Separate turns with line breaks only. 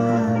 Amen.